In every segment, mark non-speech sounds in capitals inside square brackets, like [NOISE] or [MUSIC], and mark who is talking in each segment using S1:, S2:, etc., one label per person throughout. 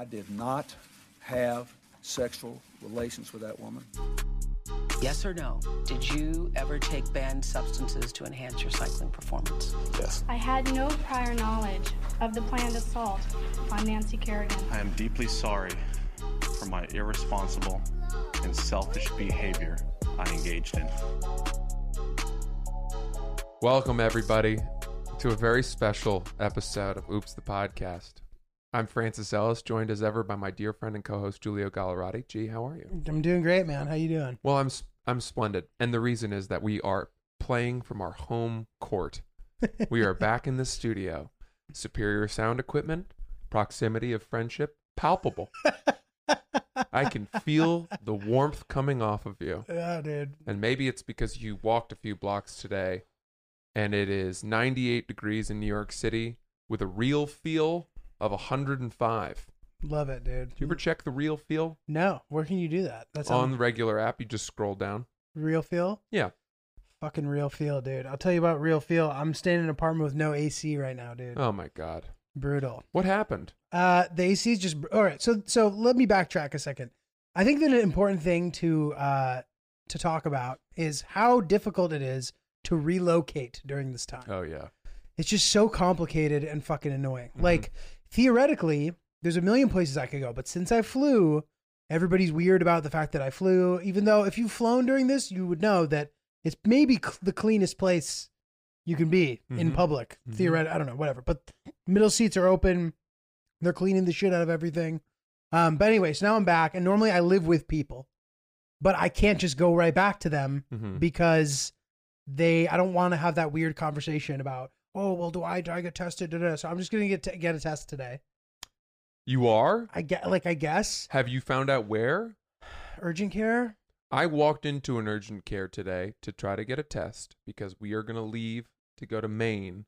S1: I did not have sexual relations with that woman.
S2: Yes or no? Did you ever take banned substances to enhance your cycling performance?
S3: Yes.
S4: I had no prior knowledge of the planned assault on Nancy Kerrigan.
S3: I am deeply sorry for my irresponsible and selfish behavior I engaged in.
S5: Welcome, everybody, to a very special episode of Oops the Podcast. I'm Francis Ellis, joined as ever by my dear friend and co-host Giulio Gallarotti. G, how are you?
S6: I'm doing great, man. How you doing?
S5: Well, I'm I'm splendid, and the reason is that we are playing from our home court. we are [LAUGHS] back in the studio. Superior sound equipment, proximity of friendship, palpable. I can feel the warmth coming off of you. [LAUGHS]
S6: Yeah, dude.
S5: And maybe it's because you walked a few blocks today and it is 98 degrees in New York City with a real feel of 105.
S6: Love it, dude.
S5: Do you ever check the real feel
S6: No, where can you do that? That's
S5: on the regular app? You just scroll down.
S6: Real Feel.
S5: Yeah.
S6: Fucking Real Feel, dude. I'll tell you about Real Feel. I'm staying in an apartment with no AC right now, dude.
S5: Oh my God.
S6: Brutal.
S5: What happened?
S6: Uh, the AC is just all right. So, so let me backtrack a second. I think that an important thing to uh to talk about is how difficult it is to relocate during this time.
S5: Oh yeah.
S6: It's just so complicated and fucking annoying.
S5: Mhm.
S6: Like theoretically, there's a million places I could go, but since I flew, everybody's weird about the fact that I flew. Even though if you've flown during this, you would know that it's maybe cl- the cleanest place you can be in
S5: Mhm.
S6: public.
S5: Mhm.
S6: Theoretically, I don't know, whatever. But middle seats are open. They're cleaning the shit out of everything. Um, but anyway, so now I'm back, and normally I live with people, but I can't just go right back to them
S5: hmm
S6: because they I don't want to have that weird conversation about oh well do I do I get tested da-da. so I'm just gonna get t- get a test today
S5: You are?
S6: I get like I guess
S5: Have you found out where? [SIGHS]
S6: urgent care
S5: I walked into an urgent care today to try to get a test because we are going to leave to go to Maine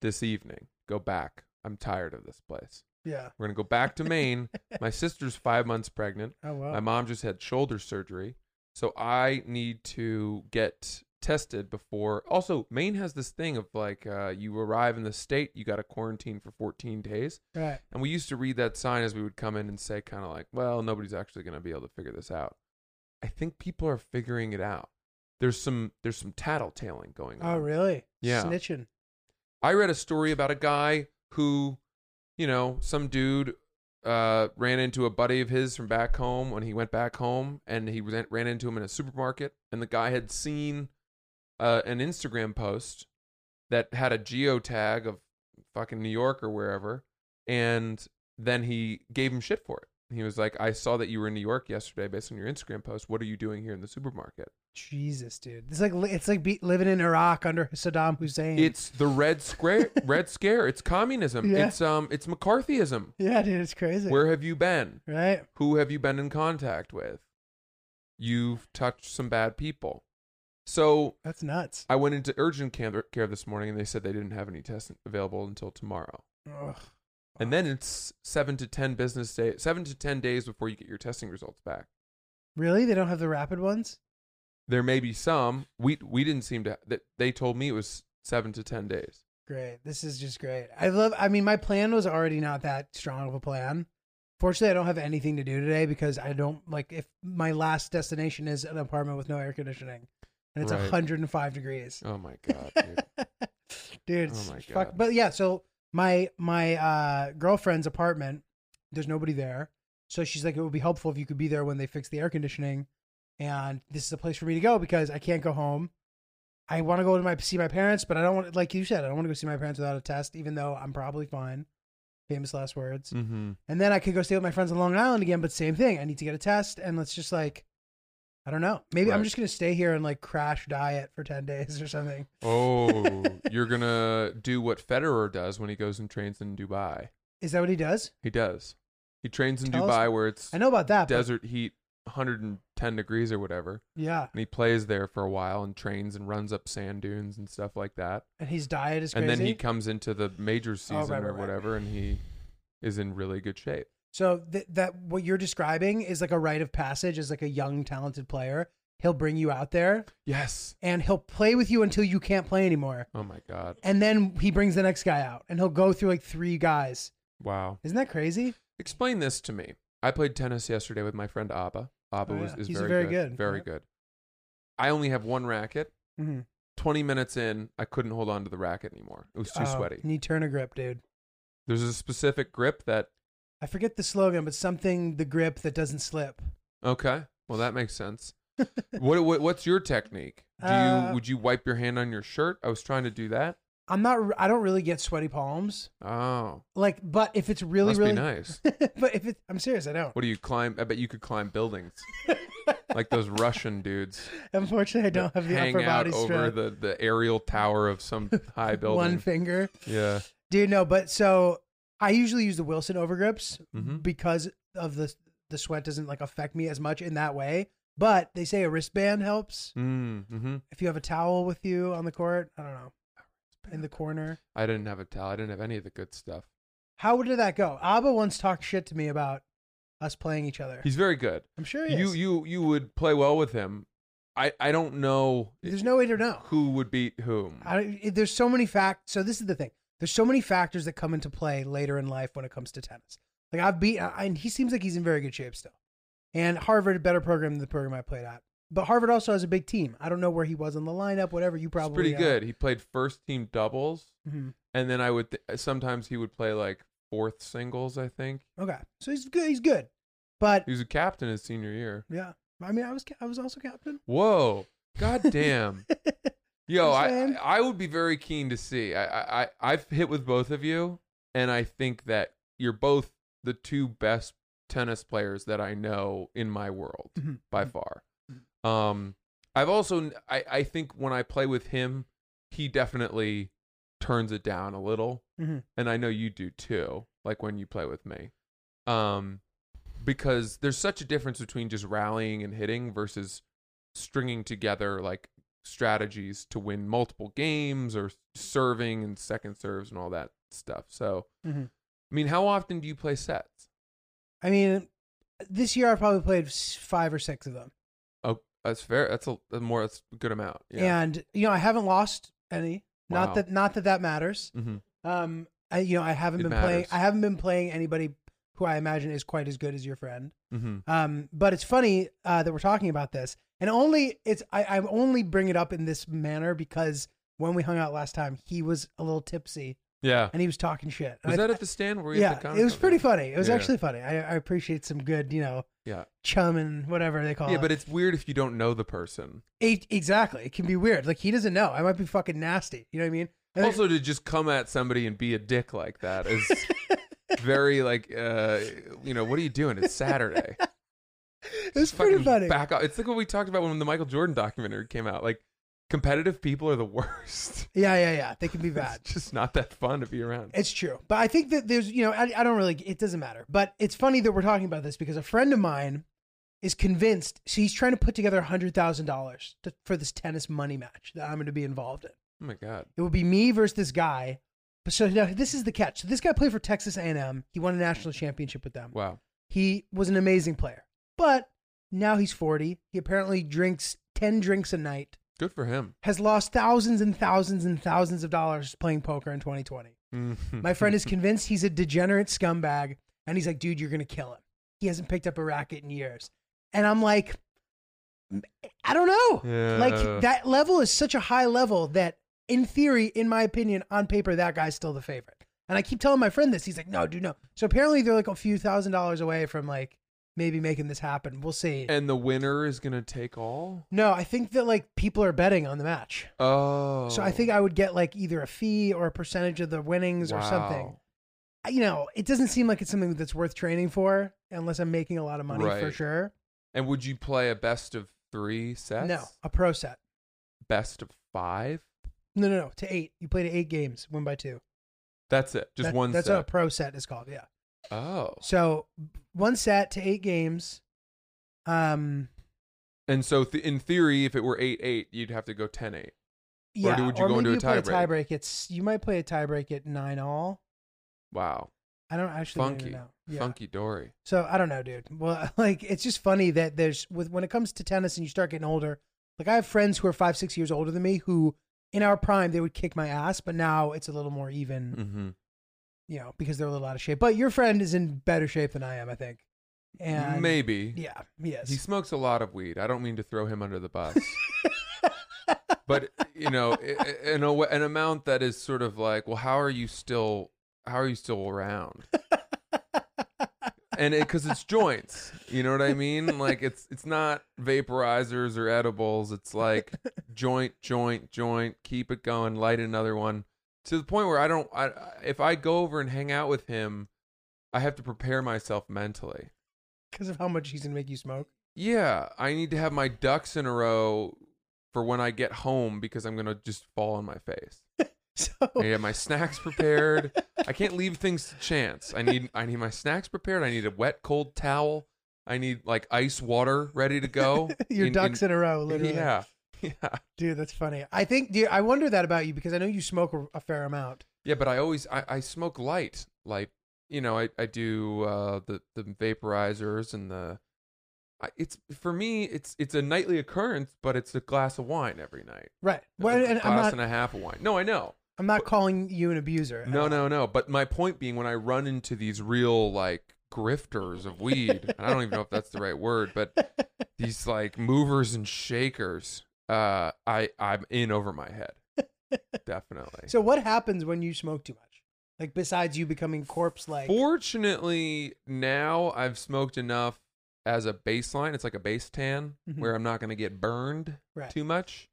S5: this evening. Go back. I'm tired of this place.
S6: yeah
S5: We're going to go back to Maine. [LAUGHS] My sister's five months pregnant.
S6: oh well
S5: My mom just had shoulder surgery. So I need to get tested before. Also, Maine has this thing of like, uh, you arrive in the state, you got to quarantine for 14 days.
S6: right
S5: And we used to read that sign as we would come in and say, kind of like, well, nobody's actually going to be able to figure this out. I think people are figuring it out. There's some there's some tattletaling going on.
S6: oh really
S5: Yeah.
S6: snitching
S5: I read a story about a guy who, you know, some dude uh, ran into a buddy of his from back home when he went back home, and he ran ran into him in a supermarket, and the guy had seen uh, an Instagram post that had a geotag of fucking New York or wherever, and then he gave him shit for it. He was like, "I saw that you were in New York yesterday based on your Instagram post. What are you doing here in the supermarket?"
S6: Jesus dude it's like it's like be, living in Iraq under Saddam Hussein
S5: It's the Red Square, [LAUGHS] Red Scare. It's communism.
S6: Yeah.
S5: It's um, it's McCarthyism.
S6: yeah dude it's crazy
S5: Where have you been?
S6: right
S5: Who have you been in contact with? You've touched some bad people. So
S6: that's nuts
S5: I went into urgent care, this morning, and they said they didn't have any tests available until tomorrow.
S6: Ugh.
S5: And then it's seven to ten business days, seven to ten days before you get your testing results back.
S6: really they don't have the rapid ones
S5: There may be some. We we didn't seem to. That they told me it was seven to ten days.
S6: Great. This is just great. I love I mean my plan was already not that strong of a plan. Fortunately, I don't have anything to do today because I don't like if my last destination is an apartment with no air conditioning and it's
S5: Right.
S6: 105 degrees.
S5: Oh my [LAUGHS] god, dude.
S6: Dude,
S5: Oh my
S6: fuck.
S5: God.
S6: But yeah, so my my uh girlfriend's apartment, there's nobody there. So she's like it would be helpful if you could be there when they fix the air conditioning and this is a place for me to go because I can't go home. I want to go to my see my parents, but I don't want like you said, I don't want to go see my parents without a test even though I'm probably fine. Famous last words.
S5: mm-hmm.
S6: And then I could go stay with my friends on Long Island again, but same thing. I need to get a test and let's just like I don't know. Maybe I'm just going to stay here and like crash diet for 10 days or something.
S5: Oh, [LAUGHS] you're gonna do what Federer does when he goes and trains in Dubai.
S6: Is that what he does?
S5: He does. He trains in
S6: Tell us-
S5: Dubai where it's
S6: I know about that. but-
S5: desert heat, 110 degrees or whatever,
S6: yeah.
S5: and he plays there for a while and trains and runs up sand dunes and stuff like that.
S6: And his diet is crazy.
S5: And then he comes into the major season
S6: Oh, right, right,
S5: or
S6: right.
S5: whatever, and he is in really good shape.
S6: So th- that what you're describing is like a rite of passage as like a young talented player. He'll bring you out there
S5: Yes.
S6: and he'll play with you until you can't play anymore.
S5: Oh my god.
S6: And then he brings the next guy out and he'll go through like three guys.
S5: Wow.
S6: Isn't that crazy?
S5: Explain this to me. I played tennis yesterday with my friend Abba. Abba
S6: Oh,
S5: was is
S6: He's
S5: very,
S6: very
S5: good,
S6: good,
S5: very
S6: yeah.
S5: good. I only have one racket.
S6: Mm-hmm.
S5: Twenty minutes in, I couldn't hold on to the racket anymore. It was too
S6: Oh,
S5: sweaty.
S6: Need Tourna Grip, dude.
S5: There's a specific grip that.
S6: I forget the slogan, but something the grip that doesn't slip.
S5: Okay, well that makes sense. [LAUGHS] what, what what's your technique? Do you
S6: Uh,
S5: would you wipe your hand on your shirt? I was trying to do that.
S6: I'm not. I don't really get sweaty palms.
S5: Oh,
S6: Like, but if it's really,
S5: must
S6: really
S5: be nice. [LAUGHS]
S6: but if it, I'm serious, I don't.
S5: What do you climb? I bet you could climb buildings [LAUGHS] like those Russian dudes.
S6: Unfortunately, I don't have the
S5: hang
S6: upper
S5: out
S6: body
S5: over
S6: strength.
S5: the the aerial tower of some high building.
S6: One finger,
S5: yeah.
S6: dude. No, but so I usually use the Wilson overgrips
S5: Mhm.
S6: because of the the sweat doesn't like affect me as much in that way. But they say a wristband helps
S5: Mm, hmm
S6: if you have a towel with you on the court. I don't know, in the corner.
S5: I didn't have a towel. I didn't have any of the good stuff.
S6: How did that go? Abba once talked shit to me about us playing each other.
S5: He's very good.
S6: I'm sure he
S5: You
S6: is.
S5: you you would play well with him. I I don't know
S6: There's no way to know.
S5: who would beat whom.
S6: I, there's so many facts. So this is the thing. There's so many factors that come into play later in life when it comes to tennis. Like I've beat, I, and he seems like he's in very good shape still. And Harvard a better program than the program I played at. But Harvard also has a big team. I don't know where he was in the lineup. Whatever you
S5: He's
S6: probably
S5: pretty
S6: uh,
S5: good. He played first team doubles,
S6: mhm.
S5: and then I would th- sometimes he would play like fourth singles. I think
S6: Okay, so he's good. He's good. But
S5: he was a captain his senior year.
S6: yeah, I mean, I was I was also captain.
S5: Whoa, god damn. [LAUGHS] Yo, I. I would be very keen to see. I, I I've hit with both of you, and I think that you're both the two best tennis players that I know in my world
S6: Mhm.
S5: by far. Um, I've also I I think when I play with him, he definitely turns it down a little, and I know you do too. Like when you play with me, um, because there's such a difference between just rallying and hitting versus stringing together like strategies to win multiple games or serving and second serves and all that stuff. So,
S6: Mhm.
S5: I mean, how often do you play sets?
S6: I mean, this year I probably played five or six of them.
S5: Oh, that's fair. That's a, a more that's a good amount. Yeah.
S6: And you know, I haven't lost any. Not that not that that matters.
S5: hmm
S6: Um, I you know I haven't
S5: It
S6: been playing. I haven't been playing anybody who I imagine is quite as good as your friend.
S5: Hmm
S6: Um, but it's funny uh, that we're talking about this, and only it's I, I only bring it up in this manner because when we hung out last time, he was a little tipsy
S5: Yeah.
S6: and he was talking shit. And
S5: Was
S6: I-
S5: that at the stand? Were we
S6: yeah, it was pretty funny. It was
S5: Yeah.
S6: actually funny. I, I appreciate some good, you know,
S5: Yeah.
S6: chum and whatever they call
S5: Yeah,
S6: it.
S5: but it's weird if you don't know the person.
S6: It- exactly. It can be weird. Like he doesn't know. I might be fucking nasty. You know what I mean? And
S5: Also, to just come at somebody and be a dick like that is [LAUGHS] very like, uh, you know, what are you doing? It's Saturday. [LAUGHS] It's
S6: pretty funny.
S5: Back off. It's like what we talked about when the Michael Jordan documentary came out. Like, competitive people are the [LAUGHS] worst.
S6: Yeah, yeah, yeah. They can be [LAUGHS] bad.
S5: It's just not that fun to be around.
S6: It's true. But I think that there's, you know, I, I don't really, it doesn't matter. But it's funny that we're talking about this because a friend of mine is convinced, so he's trying to put together a $100,000 to- for this tennis money match that I'm going to be involved in.
S5: Oh my god.
S6: It would be me versus this guy. But so now this is the catch. So this guy played for Texas A&M. He won a national championship with them.
S5: Wow.
S6: He was an amazing player. But now he's 40. He apparently drinks 10 drinks a night.
S5: Good for him.
S6: Has lost thousands and thousands and thousands of dollars playing poker in 2020. Mm. My friend is [LAUGHS] convinced he's a degenerate scumbag, and he's like, dude, you're gonna kill him. He hasn't picked up a racket in years, and I'm like, I don't know.
S5: Yeah.
S6: Like that level is such a high level that, in theory, in my opinion, on paper, that guy's still the favorite. And I keep telling my friend this. He's like, no, dude, no. So apparently, they're like a few thousand dollars away from like maybe making this happen. We'll see.
S5: and the winner is gonna take all.
S6: no, I think that like people are betting on the match.
S5: Oh.
S6: So I think oh. I would get like either a fee or a percentage of the winnings or something. You know, it doesn't seem like it's something that's worth training for unless I'm making a lot of money for sure.
S5: And would you play a best of three sets?
S6: No, a pro set.
S5: Best of five.
S6: No, no, no. To eight. You play to eight games, win by two.
S5: That's it. Just
S6: That-
S5: one
S6: That's
S5: set.
S6: what a pro set is called. Yeah.
S5: oh.
S6: So one set to eight games. Um.
S5: And so, th- in theory, if it were eight eight, you'd have to go 10-8.
S6: Yeah.
S5: do- would you go
S6: maybe
S5: into a
S6: you play a
S5: tiebreak?
S6: tiebreak. It's you might play a tiebreak at nine all.
S5: Wow.
S6: I don't actually don't even
S5: Funky.
S6: know. Yeah.
S5: Funky Dory.
S6: So I don't know, dude. Well, [LAUGHS] like it's just funny that there's with when it comes to tennis and you start getting older. Like I have friends who are five, six years older than me who, in our prime, they would kick my ass, but now it's a little more even.
S5: Mm-hmm.
S6: you know, because they're a little out of shape. But your friend is in better shape than I am, I think. And
S5: Maybe.
S6: yeah, Yes.
S5: He smokes a lot of weed. I don't mean to throw him under the bus. [LAUGHS] but, you know, in a, an amount that is sort of like, well, how are you still how are you still around? [LAUGHS] and because it's joints, you know what I mean? Like it's it's not vaporizers or edibles. It's like joint, joint, joint. Keep it going. Light another one to the point where I don't. I if I go over and hang out with him, I have to prepare myself mentally.
S6: because of how much he's gonna make you smoke.
S5: Yeah, I need to have my ducks in a row for when I get home because I'm gonna just fall on my face.
S6: So
S5: I have my snacks prepared. I can't leave things to chance. I need I need my snacks prepared. I need a wet cold towel. I need like ice water ready to go. [LAUGHS]
S6: your ducks in, a row, literally.
S5: Yeah, [LAUGHS] yeah,
S6: Dude, that's funny. I think, dude, I wonder that about you because I know you smoke a, a fair amount.
S5: yeah. But I always I, I smoke light. Like you know I I do uh, the the vaporizers and the. It's for me. It's it's a nightly occurrence, but it's a glass of wine every night.
S6: Right. Well,
S5: a glass
S6: I'm not,
S5: and a half of wine. No, I know.
S6: I'm not calling you an abuser.
S5: No, no, no. But my point being, when I run into these real like grifters of weed, and I don't even know if that's the right word, but [LAUGHS] these like movers and shakers, uh, I I'm in over my head. [LAUGHS] Definitely.
S6: So what happens when you smoke too much? Like besides you becoming corpse like?
S5: Fortunately, now I've smoked enough as a baseline. It's like a base tan
S6: Mhm.
S5: where I'm not going to get burned
S6: Right.
S5: too much.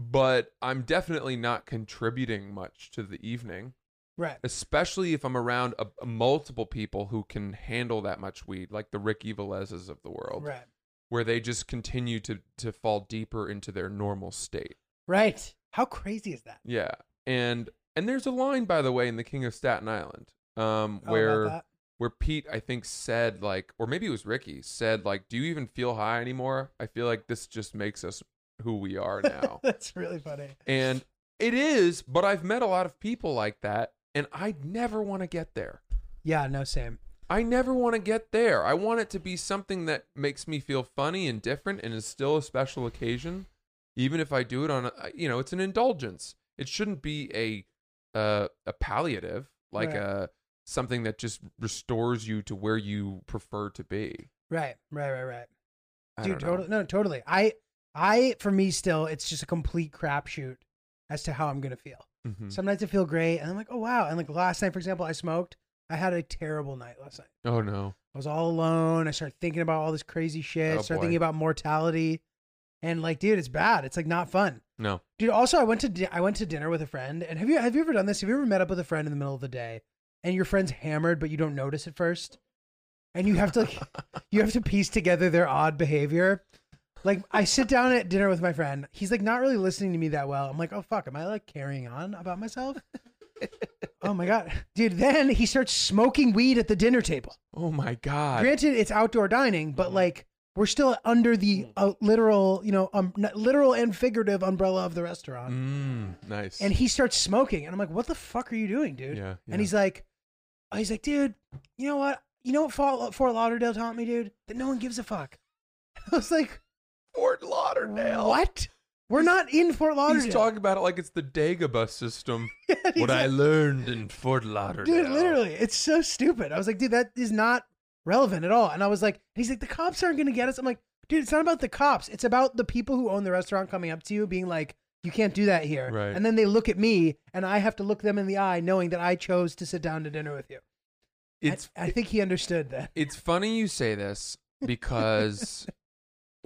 S5: But I'm definitely not contributing much to the evening.
S6: Right.
S5: especially if I'm around a, a multiple people who can handle that much weed, like the Ricky Velezes of the world,
S6: Right.
S5: where they just continue to to fall deeper into their normal state.
S6: Right. How crazy is that?
S5: Yeah, and and there's a line, by the way, in The King of Staten Island, um,
S6: Oh,
S5: where where Pete, I think, said like, or maybe it was Ricky, said like, "Do you even feel high anymore? I feel like this just makes us who we are [LAUGHS] now."
S6: That's really funny.
S5: and it is, but I've met a lot of people like that, and I never want to get there.
S6: Yeah. No. Same.
S5: I never want to get there. I want it to be something that makes me feel funny and different and is still a special occasion, even if I do it on a, you know, it's an indulgence. It shouldn't be a uh, a palliative, like
S6: Right.
S5: a something that just restores you to where you prefer to be.
S6: Right. Right. Right. Right.
S5: I
S6: Dude, totally. No, totally. I, I, for me, still, it's just a complete crapshoot as to how I'm gonna feel.
S5: Mhm.
S6: Some nights I feel great, and I'm like, oh wow. And like last night, for example, I smoked. I had a terrible night last night.
S5: Oh no.
S6: I was all alone. I started thinking about all this crazy shit.
S5: Oh,
S6: started
S5: boy.
S6: thinking about mortality, and like, dude, it's bad. It's like not fun.
S5: No.
S6: Dude, also, I went to di- I went to dinner with a friend, and have you have you ever done this? Have you ever met up with a friend in the middle of the day, and your friend's hammered, but you don't notice at first, and you have to like, [LAUGHS] you have to piece together their odd behavior. Like, I sit down at dinner with my friend. He's like not really listening to me that well. I'm like, oh fuck, am I like carrying on about myself? [LAUGHS] oh my god, dude! Then he starts smoking weed at the dinner table.
S5: Oh my god.
S6: Granted, it's outdoor dining, but like we're still under the uh, literal, you know, um, literal and figurative umbrella of the restaurant.
S5: Mm, nice.
S6: And he starts smoking, and I'm like, "What the fuck are you doing, dude?"
S5: yeah, yeah.
S6: And he's like, oh, "He's like, dude, you know what? You know what Fort, Fort Lauderdale taught me, dude? That no one gives a fuck." [LAUGHS] I was like,
S5: Fort Lauderdale.
S6: "What? We're not in Fort Lauderdale."
S5: He's talking about it like it's the Dagobah system. [LAUGHS]
S6: And he's
S5: what I learned in Fort Lauderdale.
S6: dude, literally, it's so stupid. I was like, "Dude, that is not relevant at all." And I was like, "He's like, the cops aren't gonna get us." I'm like, "Dude, it's not about the cops. It's about the people who own the restaurant coming up to you, being like." You can't do that here.
S5: Right.
S6: And then they look at me, and I have to look them in the eye, knowing that I chose to sit down to dinner with you.
S5: It's
S6: I, I think he understood that.
S5: it's funny you say this because [LAUGHS]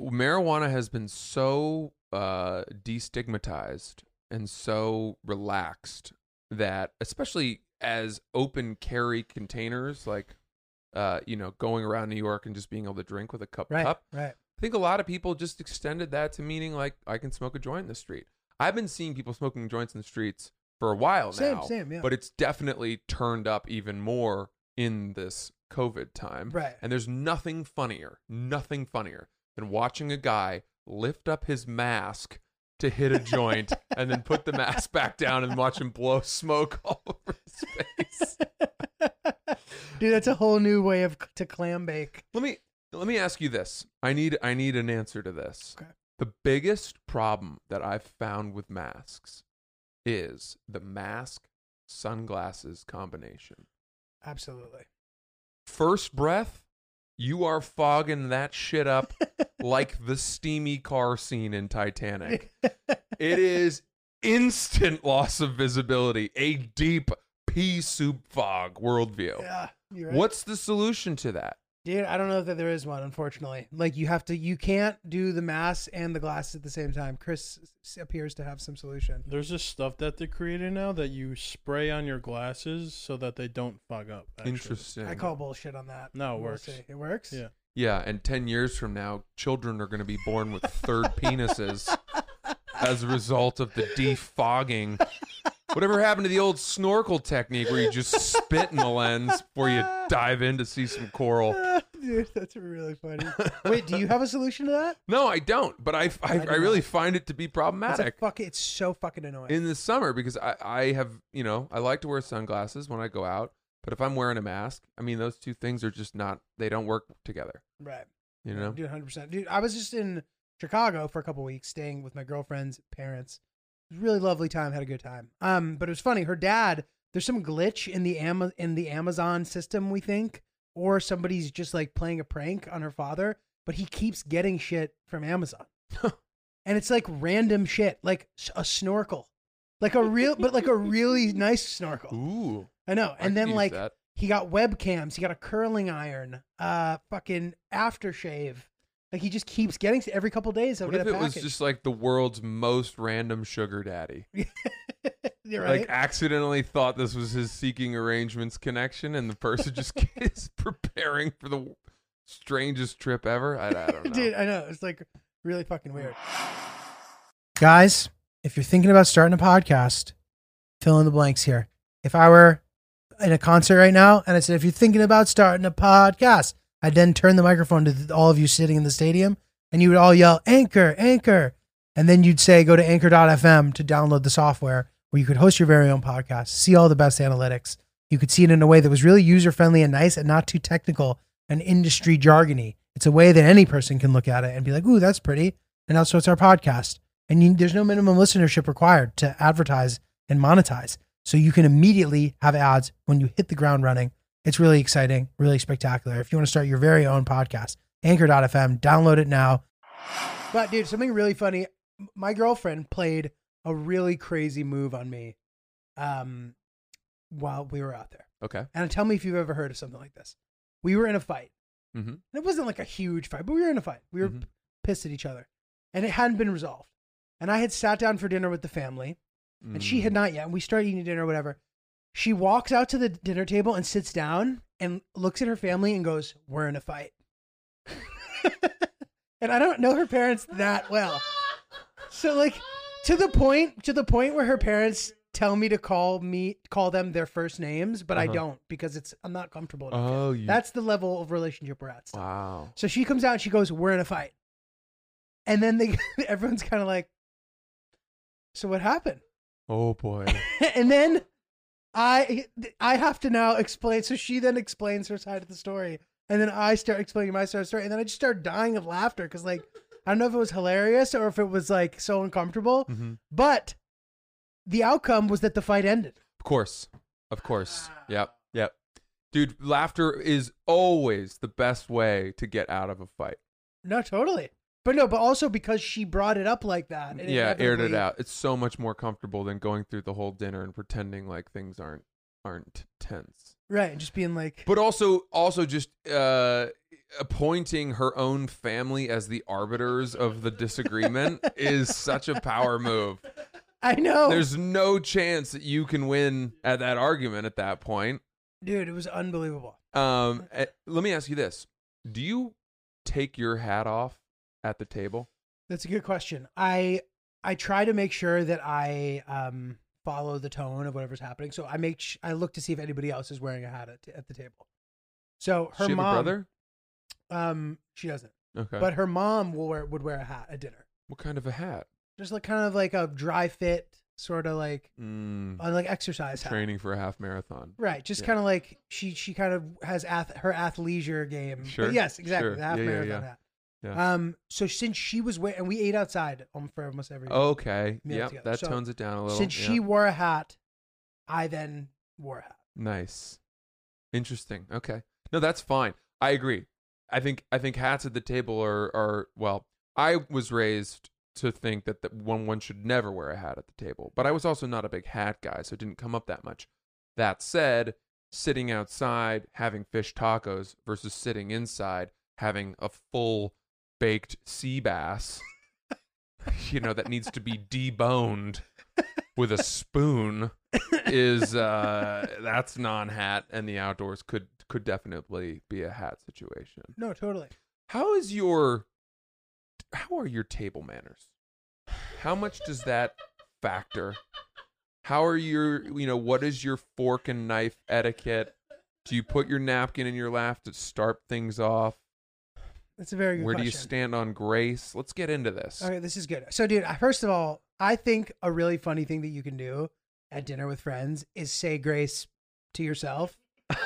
S5: marijuana has been so uh, destigmatized and so relaxed that, especially as open carry containers, like uh, you know, going around New York and just being able to drink with a cup
S6: Right.
S5: cup.
S6: Right.
S5: I think a lot of people just extended that to meaning like I can smoke a joint in the street. I've been seeing people smoking joints in the streets for a while
S6: Same,
S5: now,
S6: same, yeah.
S5: but it's definitely turned up even more in this COVID time.
S6: Right.
S5: And there's nothing funnier, nothing funnier than watching a guy lift up his mask to hit a joint [LAUGHS] and then put the mask back down and watch him blow smoke all over his face. [LAUGHS]
S6: Dude, that's a whole new way of to clam bake.
S5: Let me let me ask you this. I need I need an answer to this.
S6: Okay.
S5: The biggest problem that I've found with masks is the mask sunglasses combination.
S6: Absolutely.
S5: First breath, you are fogging that shit up like the steamy car scene in Titanic. It is instant loss of visibility, a deep pea soup fog worldview.
S6: Yeah, right.
S5: What's the solution to that?
S6: Dude, I don't know that there is one, unfortunately. Like you have to, you can't do the mask and the glasses at the same time. Chris appears to have some solution.
S7: There's this stuff that they're creating now that you spray on your glasses so that they don't fog up. actually.
S5: Interesting.
S6: I call bullshit on that.
S7: No, it
S6: We'll
S7: works.
S6: see. It works.
S7: Yeah.
S5: Yeah, and 10 years from now, children are going to be born with third [LAUGHS] penises as a result of the defogging. Whatever happened to the old snorkel technique where you just spit in the lens before you dive in to see some coral? [LAUGHS]
S6: Dude, that's really funny. Wait, do you have a solution to that?
S5: No, I don't, but I, I, I really find it to be
S6: a
S5: problematic
S6: fuck. It's so fucking annoying.
S5: in the summer because I, I have, you know, I like to wear sunglasses when I go out, but if I'm wearing a mask, I mean, those two things are just not, they don't work together,
S6: right.
S5: you know?
S6: Dude, hundred percent. Dude, I was just in Chicago for a couple weeks, staying with my girlfriend's parents. It was a really lovely time. Had a good time. Um, but it was funny. Her dad. There's some glitch in the Ama- in the Amazon system. We think, or somebody's just like playing a prank on her father. But he keeps getting shit from Amazon, [LAUGHS] and it's like random shit, like a snorkel, like a real, but like a really [LAUGHS] nice snorkel.
S5: Ooh.
S6: I know. And
S5: could
S6: then like
S5: that.
S6: he got webcams, he got a curling iron, uh, fucking aftershave. Like he just keeps getting every couple days. He'll
S5: What if it was just like the world's most random sugar daddy? [LAUGHS]
S6: You're right.
S5: Like accidentally thought this was his seeking arrangements connection, and the person just [LAUGHS] is preparing for the strangest trip ever. I, I don't [LAUGHS] know.
S6: Dude, I know. It's like really fucking weird. Guys, if you're thinking about starting a podcast, fill in the blanks here. If I were in a concert right now and I said, if you're thinking about starting a podcast, I'd then turn the microphone to all of you sitting in the stadium and you would all yell, Anchor, Anchor. And then you'd say, go to anchor.fm to download the software where you could host your very own podcast, see all the best analytics. You could see it in a way that was really user friendly and nice and not too technical and industry jargony. It's a way that any person can look at it and be like, ooh, that's pretty. And also, it's our podcast. And you, there's no minimum listenership required to advertise and monetize. So you can immediately have ads when you hit the ground running. It's really exciting, really spectacular. If you want to start your very own podcast, anchor.fm, download it now. But dude, something really funny. My girlfriend played a really crazy move on me um, while we were out there.
S5: Okay.
S6: And tell me if you've ever heard of something like this. We were in a fight.
S5: Mm-hmm.
S6: And it wasn't like a huge fight, but we were in a fight. We were
S5: Mhm.
S6: pissed at each other. And it hadn't been resolved. And I had sat down for dinner with the family, and she
S5: Mm.
S6: had not yet. And we started eating dinner, whatever. She walks out to the dinner table and sits down and looks at her family and goes, We're in a fight. [LAUGHS] and I don't know her parents that well. So like to the point to the point where her parents tell me to call me call them their first names, but I
S5: Uh-huh.
S6: don't because it's I'm not comfortable
S5: Oh, you.
S6: That's the level of relationship we're at. still.
S5: wow.
S6: So she comes out and she goes, "We're in a fight," and then they [LAUGHS] everyone's kind of like, "So what happened?"
S5: Oh boy. [LAUGHS]
S6: and then I I have to now explain. So she then explains her side of the story, and then I start explaining my side of the story, and then I just start dying of laughter because like I don't know if it was hilarious or if it was like so uncomfortable,
S5: Mhm.
S6: but the outcome was that the fight ended.
S5: Of course. Of course. Yep. Yep. Dude, laughter is always the best way to get out of a fight.
S6: No, totally. But no, but also because she brought it up like that. and
S5: yeah, aired it
S6: inevitably-
S5: out. It's so much more comfortable than going through the whole dinner and pretending like things aren't aren't tense.
S6: Right, and just being like,
S5: But also also just uh appointing her own family as the arbiters of the disagreement is such a power move. [LAUGHS]
S6: I know.
S5: There's no chance that you can win at that argument at that point.
S6: Dude, it was unbelievable.
S5: Um, eh, let me ask you this: Do you take your hat off at the table?
S6: That's a good question. I I try to make sure that I um follow the tone of whatever's happening. So I make sh- I look to see if anybody else is wearing a hat at, at the table. So her
S5: she have
S6: mom,
S5: a brother?
S6: um, she doesn't,
S5: Okay.
S6: but her mom will wear would wear a hat at dinner,
S5: what kind of a hat?
S6: just like kind of like a dry fit, sort of like
S5: Mm,
S6: uh, like exercise hat.
S5: training for a half marathon.
S6: Right, just
S5: Yeah.
S6: kind of like she she kind of has ath- her athleisure game. But
S5: Sure,
S6: yes, exactly.
S5: sure.
S6: The half
S5: yeah,
S6: marathon
S5: yeah.
S6: hat.
S5: Yeah.
S6: Um. So since she was wearing, and we ate outside um, for almost every.
S5: Okay.
S6: meal
S5: Yep.
S6: together.
S5: That
S6: So,
S5: tones it down a little.
S6: since
S5: yeah.
S6: she wore a hat, I then wore a hat.
S5: nice. Interesting. Okay. No, that's fine. I agree. I think I think hats at the table are are well. I was raised to think that, that one one should never wear a hat at the table, but I was also not a big hat guy, so it didn't come up that much. That said, sitting outside having fish tacos versus sitting inside having a full baked sea bass, [LAUGHS] you know, that needs to be deboned with a spoon is uh that's non-hat and the outdoors could could definitely be a hat situation.
S6: No, totally.
S5: How is your how are your table manners? How much does that factor? How are your you know, what is your fork and knife etiquette? Do you put your napkin in your lap to start things off?
S6: That's a very good question.
S5: Where
S6: question.
S5: do you stand on grace? Let's get into this.
S6: Okay, this is good. So, dude, I- first of all, I think a really funny thing that you can do at dinner with friends is say grace to yourself. [LAUGHS]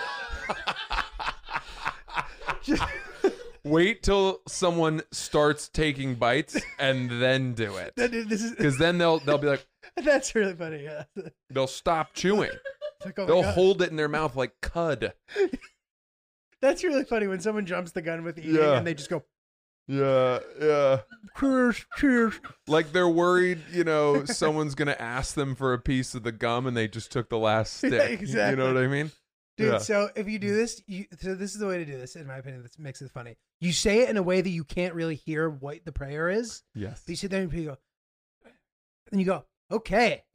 S5: Wait till someone starts taking bites and then do it. [LAUGHS]
S6: That is- This is
S5: Because then they'll they'll be like [LAUGHS]
S6: that's really funny. Yeah.
S5: They'll stop chewing.
S6: like, oh
S5: They'll
S6: God.
S5: hold it in their mouth like cud.
S6: That's really funny when someone jumps the gun with eating
S5: Yeah.
S6: and they just go
S5: Yeah, yeah.
S6: cheers, cheers.
S5: Like they're worried, you know, [LAUGHS] someone's gonna ask them for a piece of the gum and they just took the last [LAUGHS] stick.
S6: Yeah,
S5: You know what I mean?
S6: Dude,
S5: Yeah.
S6: so if you do this, you so this is the way to do this, in my opinion. This makes it funny. You say it in a way that you can't really hear what the prayer is.
S5: Yes.
S6: So you sit there and you go, and you go, okay. [LAUGHS]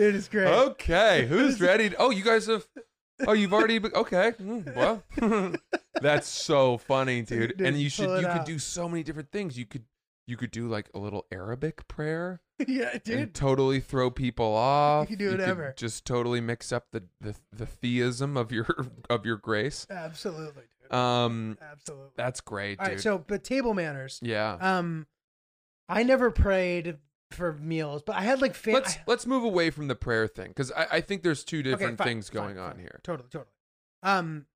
S6: Dude, it's great.
S5: Okay, [LAUGHS] who's ready? Oh, you guys have. Oh, you've already. Be- okay, mm, [LAUGHS] well, [LAUGHS] that's so funny, dude.
S6: Dude,
S5: and you should.
S6: it
S5: You could do so many different things. You could. You could do like a little Arabic prayer
S6: yeah,
S5: and
S6: dude.
S5: totally throw people off.
S6: You could do whatever.
S5: just totally mix up the, the the theism of your of your grace.
S6: Absolutely, dude.
S5: Um,
S6: Absolutely.
S5: that's great,
S6: All
S5: dude.
S6: right, so but table manners.
S5: yeah.
S6: Um, I never prayed for meals, but I had like
S5: let's
S6: I-
S5: let's move away from the prayer thing because I, I think there's two
S6: Okay,
S5: different
S6: fine,
S5: things
S6: fine,
S5: going on
S6: fine.
S5: here.
S6: Totally, totally. Um,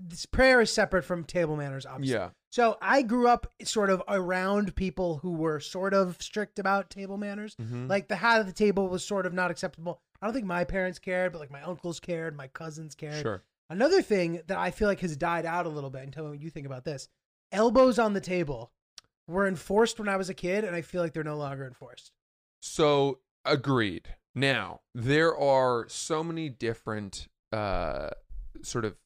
S6: this prayer is separate from table manners, obviously.
S5: Yeah.
S6: So I grew up sort of around people who were sort of strict about table manners.
S5: Mhm.
S6: Like the hat at the table was sort of not acceptable. I don't think my parents cared, but like my uncles cared, my cousins cared.
S5: Sure.
S6: Another thing that I feel like has died out a little bit, and tell me what you think about this. Elbows on the table were enforced when I was a kid, and I feel like they're no longer enforced.
S5: So agreed. Now there are so many different uh sort of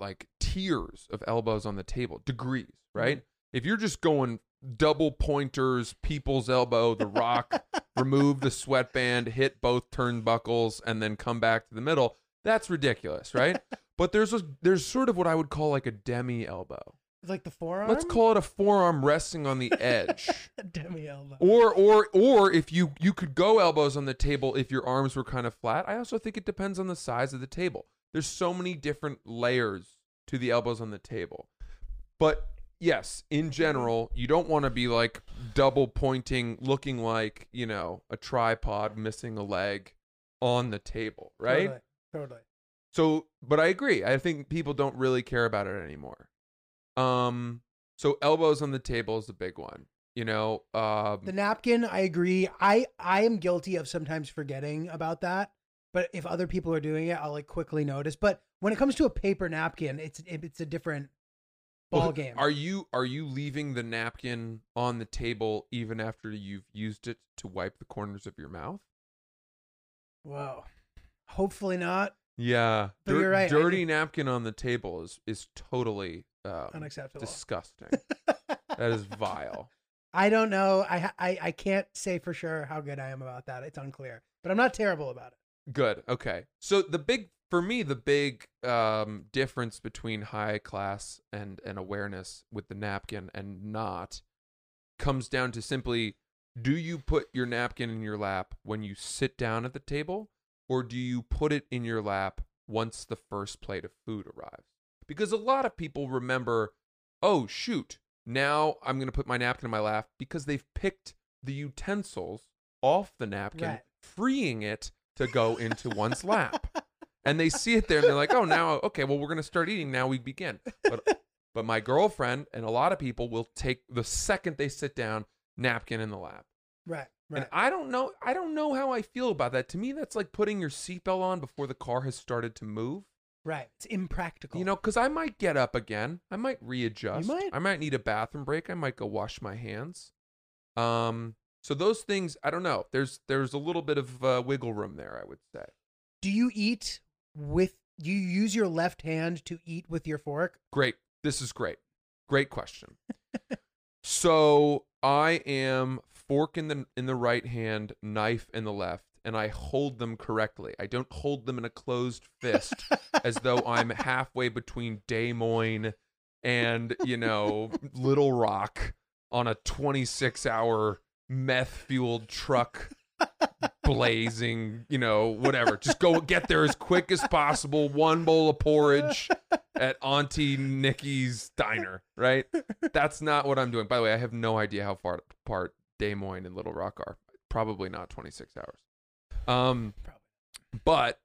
S5: like tiers of elbows on the table, degrees, right? If you're just going double pointers, people's elbow, the rock, [LAUGHS] remove the sweatband, hit both turnbuckles, and then come back to the middle, that's ridiculous, right? [LAUGHS] but there's a there's sort of what I would call like a demi elbow.
S6: Like the forearm.
S5: Let's call it a forearm resting on the edge. [LAUGHS]
S6: demi elbow.
S5: Or or or if you you could go elbows on the table if your arms were kind of flat. I also think it depends on the size of the table. There's so many different layers to the elbows on the table. But yes, in mm-hmm. general, you don't want to be like double pointing looking like, you know, a tripod missing a leg on the table, right?
S6: Totally. totally.
S5: So, but I agree. I think people don't really care about it anymore. Um so elbows on the table is a big one. You know, um
S6: The napkin, I agree. I I am guilty of sometimes forgetting about that. But if other people are doing it, I'll like quickly notice. But when it comes to a paper napkin, it's it, it's a different ball
S5: Well,
S6: game.
S5: Are you are you leaving the napkin on the table even after you've used it to wipe the corners of your mouth?
S6: Whoa. Hopefully not.
S5: Yeah,
S6: But you're right,
S5: Dirty napkin on the table is is totally um,
S6: Unacceptable.
S5: disgusting. [LAUGHS] that is vile.
S6: I don't know. I I I can't say for sure how good I am about that. It's unclear. But I'm not terrible about it.
S5: Good. Okay. So the big for me the big um, difference between high class and and awareness with the napkin and not comes down to simply do you put your napkin in your lap when you sit down at the table or do you put it in your lap once the first plate of food arrives? Because a lot of people remember, "Oh shoot, now I'm going to put my napkin in my lap" because they've picked the utensils off the napkin,
S6: Right.
S5: freeing it to go into one's lap. [LAUGHS] And they see it there and they're like, "Oh, now okay, well we're going to start eating. Now we begin." But [LAUGHS] but my girlfriend and a lot of people will take the second they sit down, napkin in the lap.
S6: Right. Right.
S5: And I don't know I don't know how I feel about that. To me that's like putting your seatbelt on before the car has started to move.
S6: Right. It's impractical.
S5: You know, cuz I might get up again. I might readjust.
S6: might.
S5: I might need a bathroom break. I might go wash my hands. Um so those things, I don't know. There's there's a little bit of uh, wiggle room there, I would say.
S6: do you eat with? Do you use your left hand to eat with your fork?
S5: Great. This is great. Great question. [LAUGHS] so I am fork in the in the right hand, knife in the left, and I hold them correctly. I don't hold them in a closed fist [LAUGHS] as though I'm halfway between Des Moines and, you know, [LAUGHS] Little Rock on a 26 hour meth fueled truck blazing, you know, whatever. Just go get there as quick as possible. One bowl of porridge at Auntie Nikki's diner, right? That's not what I'm doing. By the way, I have no idea how far apart Des Moines and Little Rock are. Probably not 26 hours. Um, but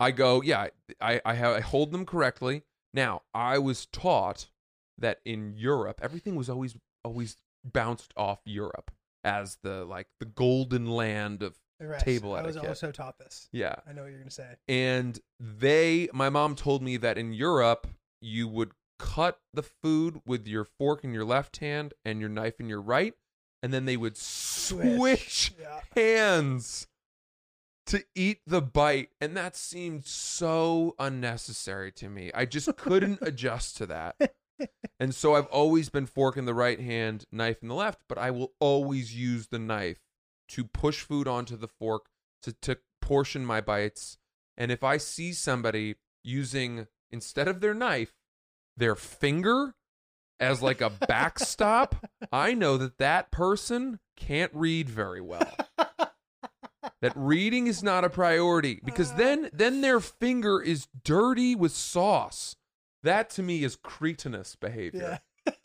S5: I go, yeah, I I have I hold them correctly. Now, I was taught that in Europe, everything was always always bounced off Europe as the like the golden land of
S6: Right.
S5: Table
S6: I was also taught this.
S5: yeah.
S6: I know what you're gonna say.
S5: And they, my mom told me that in Europe, you would cut the food with your fork in your left hand and your knife in your right, and then they would switch,
S6: Yeah.
S5: hands to eat the bite. And that seemed so unnecessary to me. I just couldn't [LAUGHS] adjust to that. And so I've always been fork in the right hand, knife in the left, but I will always use the knife to push food onto the fork to, to portion my bites. And if I see somebody using, instead of their knife, their finger as like a backstop, [LAUGHS] I know that that person can't read very well. [LAUGHS] that reading is not a priority because then then their finger is dirty with sauce. That to me is cretinous behavior.
S6: Yeah. [LAUGHS]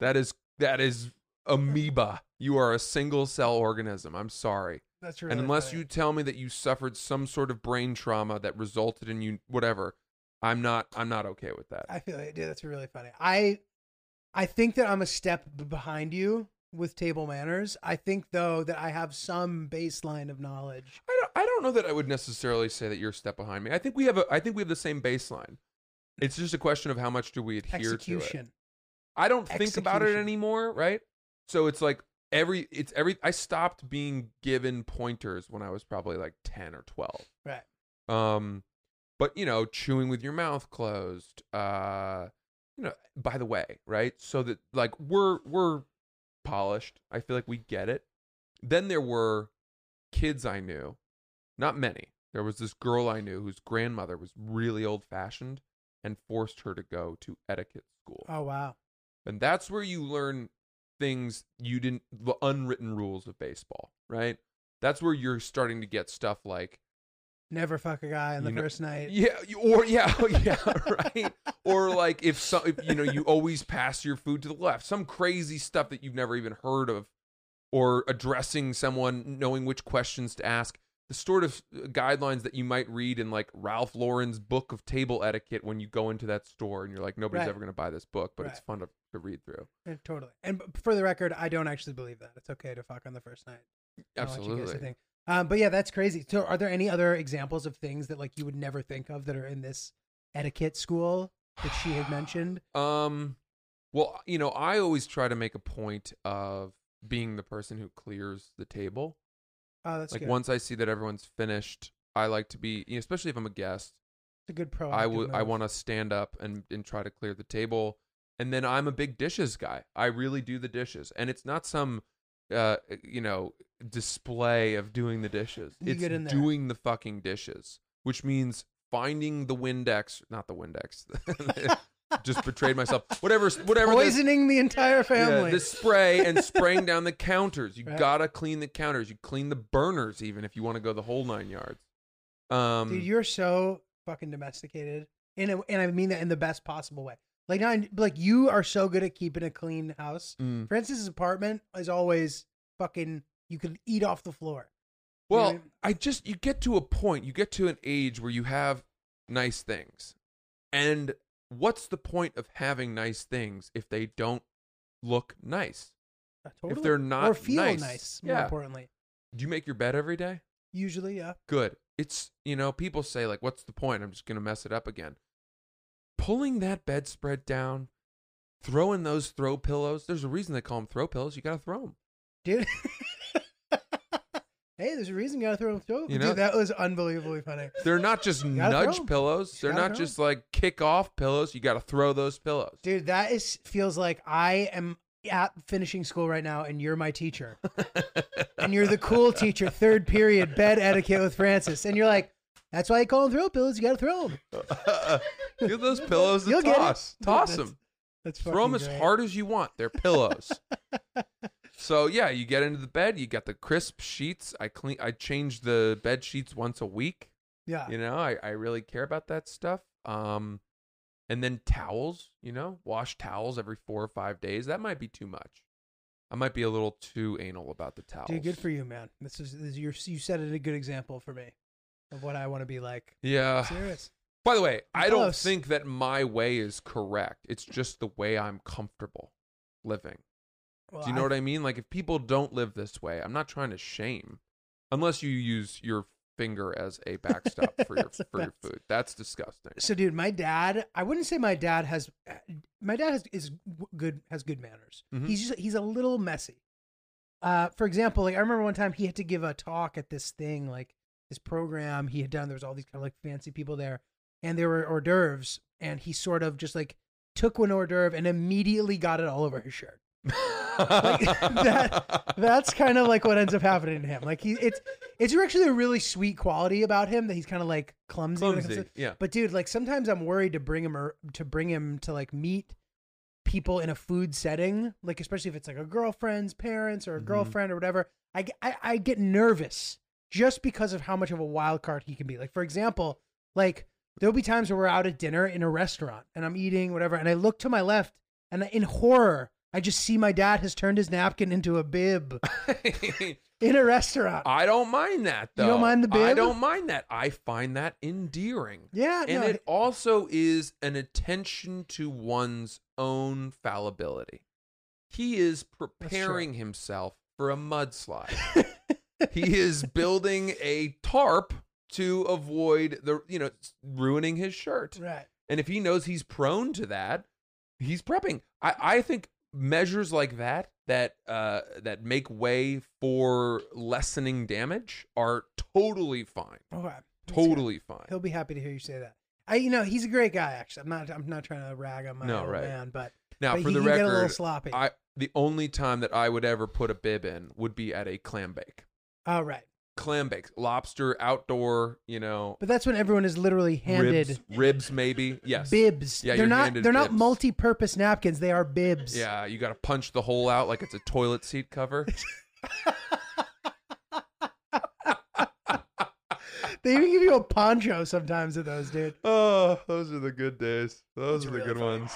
S5: That is that is amoeba. You are a single cell organism. I'm sorry.
S6: That's really
S5: and unless
S6: funny.
S5: you tell me that you suffered some sort of brain trauma that resulted in you whatever, I'm not I'm not okay with that.
S6: I feel like, dude, that's really funny. I I think that I'm a step behind you with table manners. I think though that I have some baseline of knowledge.
S5: I don't, I don't know that I would necessarily say that you're a step behind me. I think we have a I think we have the same baseline. It's just a question of how much do we adhere to it. I don't think about it anymore, right? So it's like every it's every I stopped being given pointers when I was probably like 10 or 12.
S6: Right.
S5: Um but you know, chewing with your mouth closed. Uh you know, by the way, right? So that like we're we're polished. I feel like we get it. Then there were kids I knew, not many. There was this girl I knew whose grandmother was really old fashioned and forced her to go to etiquette school.
S6: Oh wow.
S5: And that's where you learn things you didn't, the unwritten rules of baseball, right? That's where you're starting to get stuff like,
S6: Never fuck a guy on the
S5: You know-
S6: first night.
S5: yeah, or yeah, [LAUGHS] yeah, right. Or like if some, if, you know, you always pass your food to the left, some crazy stuff that you've never even heard of, or addressing someone, knowing which questions to ask. The sort of uh, guidelines that you might read in like Ralph Lauren's book of table etiquette when you go into that store and you're like, nobody's
S6: Right.
S5: ever going to buy this book, but it's fun to, to read through.
S6: Yeah, totally. And for the record, I don't actually believe that. It's okay to fuck on the first night. I'll let you guys
S5: Absolutely.
S6: Um, but yeah, that's crazy. So, are there any other examples of things that like you would never think of that are in this etiquette school that she had mentioned? [SIGHS]
S5: Um, well, you know, I always try to make a point of being the person who clears the table.
S6: Oh, that's
S5: like
S6: good.
S5: once I see that everyone's finished, I like to be, you know, especially if I'm a guest.
S6: It's a good pro.
S5: I would, I want to stand up and and try to clear the table. And then I'm a big dishes guy. I really do the dishes, and it's not some, uh, you know, display of doing the dishes.
S6: You
S5: it's
S6: get in there.
S5: doing the fucking dishes, which means finding the Windex, not the Windex. [LAUGHS] Just betrayed myself. Whatever, whatever. the-
S6: poisoning the entire family.
S5: yeah, the spray and [LAUGHS] spraying down the counters. You
S6: Right.
S5: gotta clean the counters. You clean the burners even if you want to go the whole nine yards. Um,
S6: Dude, you're so fucking domesticated, and it- and I mean that in the best possible way. Like not like you are so good at keeping a clean house.
S5: mm.
S6: Francis's apartment is always fucking. You could eat off the floor. You know
S5: Well,
S6: I mean?
S5: I just you get to a point, you get to an age where you have nice things, and what's the point of having nice things if they don't look nice?
S6: Uh, totally.
S5: If they're not
S6: or feel
S5: nice,
S6: nice, more
S5: yeah.
S6: importantly.
S5: Do you make your bed every day?
S6: Usually, yeah.
S5: Good. It's you know people say like, what's the point? I'm just gonna mess it up again. Pulling that bedspread down, throwing those throw pillows. There's a reason they call them throw pillows. You gotta throw them.
S6: Dude. [LAUGHS] hey, there's a reason you gotta throw them through.
S5: You know-
S6: Dude, that was unbelievably funny.
S5: They're not just
S6: gotta throw
S5: nudge pillows. They're not
S6: throw
S5: just like kick off pillows. You got to throw those pillows.
S6: Dude, that is feels like I am at finishing school right now and you're my teacher. [LAUGHS] and you're the cool teacher, third period, bed etiquette with Francis. And you're like, that's why you call them throw pillows. You gotta throw them. [LAUGHS]
S5: Give those pillows a
S6: You'll get it.
S5: toss. Toss
S6: That's-
S5: them.
S6: That's
S5: Throw them
S6: fucking
S5: as hard as you want. They're pillows. So yeah, you get into the bed. You got the crisp sheets. I clean. I change the bed sheets once a week.
S6: Yeah.
S5: You know, I, I really care about that stuff. Um, and then towels. You know, wash towels every four or five days. That might be too much. I might be a little too anal about the towels.
S6: Dude, good for you, man. This is, this is your, you set it a good example for me of what I want to be like.
S5: Yeah.
S6: Serious.
S5: By the way, I don't think that my way is correct. It's just the way I'm comfortable living.
S6: Well,
S5: Do you know what I mean? Like if people don't live this way, I'm not trying to shame. Unless you use your finger as a backstop for your [LAUGHS] for your food. That's disgusting.
S6: So, dude, my dad. I wouldn't say my dad has. My dad has is good has good manners.
S5: Mhm.
S6: He's just he's a little messy. Uh, for example, like I remember one time he had to give a talk at this thing, like this program he had done. There was all these kind of like fancy people there, and there were hors d'oeuvres, and he sort of just like took one hors d'oeuvre and immediately got it all over his shirt. Like, [LAUGHS] that that's kind of like what ends up happening to him. Like he, it's it's actually a really sweet quality about him that he's kind of like clumsy. when it comes
S5: Clumsy,
S6: to-
S5: yeah.
S6: But dude, like sometimes I'm worried to bring him or to bring him to like meet people in a food setting, like especially if it's like a girlfriend's parents or a
S5: Mhm.
S6: girlfriend or whatever. I, get- I I get nervous just because of how much of a wild card he can be. Like for example, like there'll be times where we're out at dinner in a restaurant and I'm eating whatever, and I look to my left and in horror. I just see my dad has turned his napkin into a bib [LAUGHS] in a restaurant.
S5: I don't mind that though.
S6: You don't mind the bib?
S5: I don't mind that. I find that endearing.
S6: yeah,
S5: And
S6: no,
S5: it also is an attention to one's own fallibility. He is preparing himself for a mudslide. [LAUGHS] he is building a tarp to avoid the you know ruining his shirt.
S6: right.
S5: And if he knows he's prone to that, he's prepping. I, I think measures like that that uh, that make way for lessening damage are totally fine.
S6: Okay.
S5: Totally fine.
S6: He'll be happy to hear you say that. I, you know, he's a great guy. Actually, I'm not. I'm not trying to rag on my
S5: No, right.
S6: man, but
S5: Now,
S6: but
S5: for
S6: he
S5: the
S6: can get a little sloppy.
S5: I the only time that I would ever put a bib in would be at a clam bake.
S6: oh, right.
S5: Clam bake, lobster, outdoor, you know,
S6: But that's when everyone is literally handed
S5: ribs, ribs maybe. Yes,
S6: bibs.
S5: Yeah,
S6: they're
S5: you're
S6: not.
S5: handed
S6: They're not
S5: bibs.
S6: multi-purpose napkins. They are bibs.
S5: Yeah, you got to punch the hole out like it's a toilet seat cover. [LAUGHS]
S6: They even give you a poncho sometimes of those, dude.
S5: oh, those are the good days. Those are the good ones.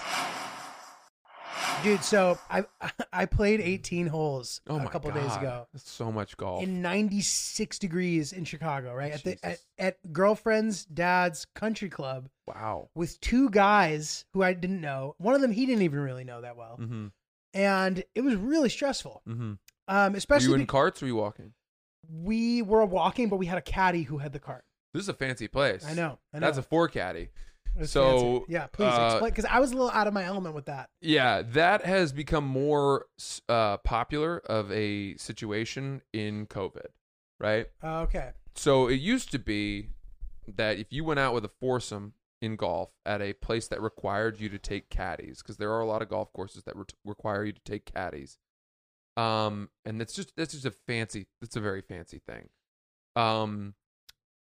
S6: Dude, so I [LAUGHS] I played 18 holes
S5: Oh
S6: a couple
S5: god,
S6: days ago
S5: That's so much golf.
S6: in 96 degrees in Chicago, right at the at, at girlfriend's dad's country club
S5: wow.
S6: with two guys who I didn't know. One of them he didn't even really know that well,
S5: Mm-hmm.
S6: and it was really stressful.
S5: Mm-hmm.
S6: Um,
S5: Were
S6: especially
S5: you in
S6: be-
S5: carts or were you walking?
S6: we were walking, but we had a caddy who had the cart.
S5: This is a fancy place.
S6: I know, I know.
S5: That's a four caddy. So,
S6: fancy. yeah, please
S5: uh,
S6: explain because I was a little out of my element with that.
S5: Yeah, that has become more uh, popular of a situation in COVID, right?
S6: Uh, okay,
S5: So it used to be that if you went out with a foursome in golf at a place that required you to take caddies, because there are a lot of golf courses that re- require you to take caddies, um, and that's just that's just a fancy, that's a very fancy thing. Um,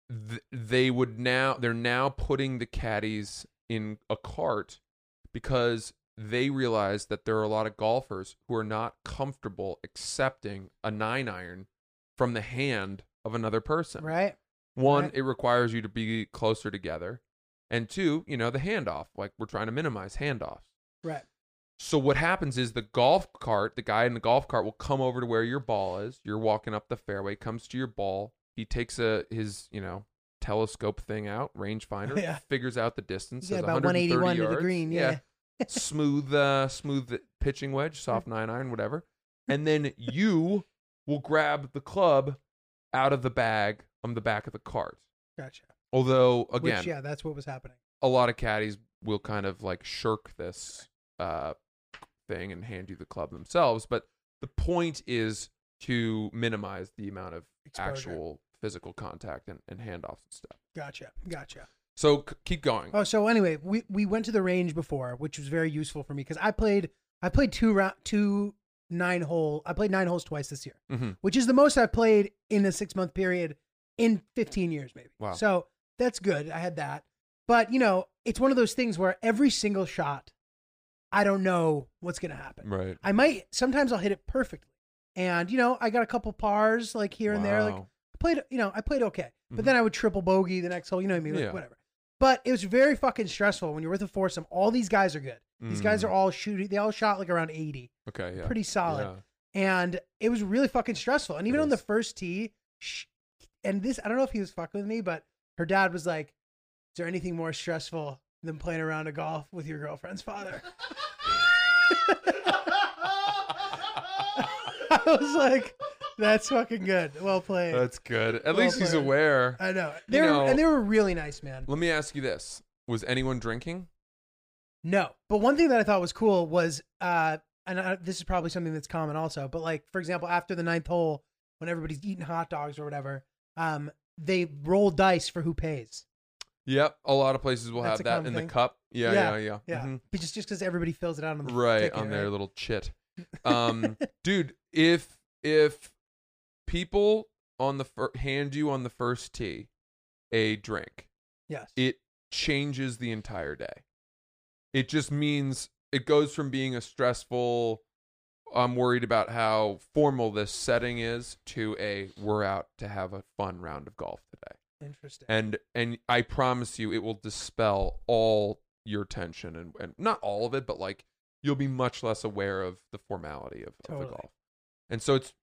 S5: th- they would now they're now putting the caddies in a cart because they realize that there are a lot of golfers who are not comfortable accepting a nine iron from the hand of another person.
S6: right?
S5: One,
S6: Right.
S5: it requires you to be closer together. And two, you know, the handoff. Like we're trying to minimize handoffs.
S6: Right.
S5: So what happens is the golf cart, the guy in the golf cart will come over to where your ball is. You're walking up the fairway, comes to your ball. He takes a his, you know, telescope thing out, rangefinder, [LAUGHS]
S6: Yeah.
S5: figures out the distance.
S6: Yeah, about
S5: 130
S6: 181 to the
S5: yards.
S6: green, yeah. [LAUGHS]
S5: smooth, uh, smooth pitching wedge, soft nine iron, whatever. [LAUGHS] and then you will grab the club out of the bag on the back of the cart.
S6: Gotcha.
S5: Although again,
S6: Which, yeah, that's what was happening.
S5: a lot of caddies will kind of like shirk this uh, thing and hand you the club themselves. But the point is to minimize the amount of
S6: Exposure.
S5: actual physical contact and, and handoffs and stuff.
S6: Gotcha. Gotcha.
S5: So c- keep going.
S6: Oh, so anyway, we we went to the range before, which was very useful for me because I played I played two round two nine hole. I played nine holes twice this year,
S5: Mhm.
S6: which is the most I've played in a six month period in fifteen years, maybe.
S5: Wow.
S6: So that's good. I had that, but you know, it's one of those things where every single shot, I don't know what's gonna happen.
S5: Right.
S6: I might sometimes I'll hit it perfectly, and you know, I got a couple pars like here and there. Like
S5: Wow.
S6: Played, you know, I played okay, but
S5: Mhm.
S6: then I would triple bogey the next hole. You know what I mean? Like,
S5: Yeah.
S6: Whatever. But it was very fucking stressful when you're with a foursome. All these guys are good. These guys
S5: Mm.
S6: are all shooting. They all shot like around 80,
S5: Okay. Yeah.
S6: pretty solid.
S5: Yeah.
S6: And it was really fucking stressful. And even on the first tee, sh- and this, I don't know if he was fucking with me, but her dad was like, "Is there anything more stressful than playing around a golf with your girlfriend's father?" [LAUGHS] [LAUGHS] I was like, "That's fucking good. Well played."
S5: That's good. At
S6: Well
S5: least he's
S6: played.
S5: aware.
S6: I know. They were,
S5: know-
S6: and they were really nice, man.
S5: Let me ask you this: Was anyone drinking?
S6: No, but one thing that I thought was cool was, uh, and I, this is probably something that's common also, but like for example, after the ninth hole, when everybody's eating hot dogs or whatever, um, they roll dice for who pays.
S5: Yep. A lot of places will
S6: That's
S5: have
S6: a
S5: that
S6: common
S5: in
S6: thing.
S5: the cup. Yeah.
S6: Yeah,
S5: Yeah. Yeah.
S6: Yeah,
S5: Mhm.
S6: but just just because everybody fills it out on the
S5: right
S6: ticket,
S5: on their
S6: right?
S5: little chit [LAUGHS] um dude if if people on the fir- hand you on the first tee a drink.
S6: Yes,
S5: it changes the entire day. It just means it goes from being a stressful i'm worried about how formal this setting is to a we're out to have a fun round of golf today.
S6: Interesting.
S5: and and I promise you it will dispel all your tension and, and not all of it, but like you'll be much less aware of the formality of, of the golf. And so it's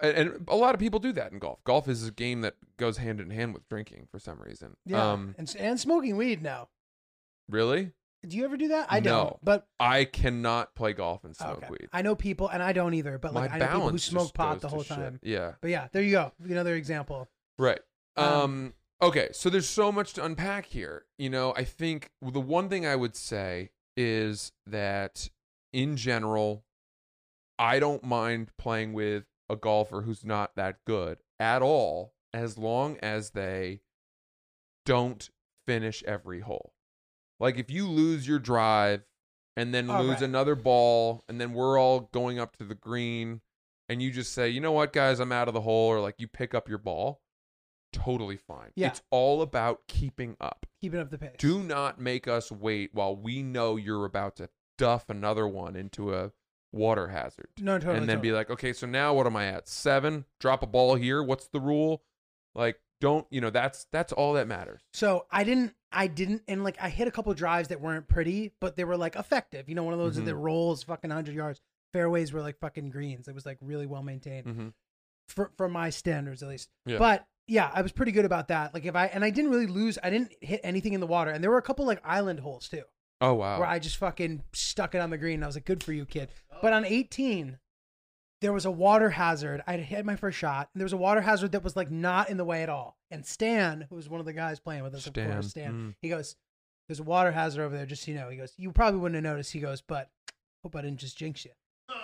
S5: and, a lot of people do that in golf. Golf is a game that goes hand in hand with drinking for some reason.
S6: yeah,
S5: Um
S6: and and smoking weed now.
S5: really?
S6: Do you ever do that? I
S5: No.
S6: don't, but
S5: I cannot play golf and smoke
S6: okay.
S5: weed.
S6: I know people, and I don't either. But like
S5: My
S6: I know people who smoke pot the whole
S5: shit.
S6: time.
S5: Yeah.
S6: But yeah, there you go. Another example.
S5: Right. Um,
S6: Um,
S5: okay, so there's so much to unpack here. You know, I think the one thing I would say is that in general, I don't mind playing with a golfer who's not that good at all as long as they don't finish every hole. Like if you lose your drive and then
S6: Oh,
S5: lose
S6: right.
S5: another ball and then we're all going up to the green and you just say, "You know what, guys, I'm out of the hole," or like you pick up your ball, totally fine.
S6: Yeah.
S5: It's all about keeping up.
S6: Keeping up the pace.
S5: Do not make us wait while we know you're about to duff another one into a water hazard.
S6: No, totally.
S5: and then
S6: totally.
S5: be like, okay, so now what am I at? Seven? Drop a ball here. What's the rule? Like, don't you know? That's that's all that matters.
S6: So I didn't, I didn't, and like I hit a couple drives that weren't pretty, but they were like effective. You know, one of those
S5: Mhm.
S6: that rolls fucking hundred yards. Fairways were like fucking greens. It was like really well maintained
S5: Mm-hmm.
S6: for for my standards at least.
S5: Yeah.
S6: But yeah, I was pretty good about that. Like if I and I didn't really lose. I didn't hit anything in the water, and there were a couple like island holes too,
S5: Oh wow.
S6: where I just fucking stuck it on the green. I was like, good for you, kid. But on 18, there was a water hazard. I hit my first shot, and there was a water hazard that was like not in the way at all. And Stan, who was one of the guys playing with us, of
S5: Stan,
S6: course, Stan,
S5: mm.
S6: he goes, "There's a water hazard over there, just so you know." He goes, "You probably wouldn't have noticed." He goes, "But hope I didn't just jinx you." [LAUGHS]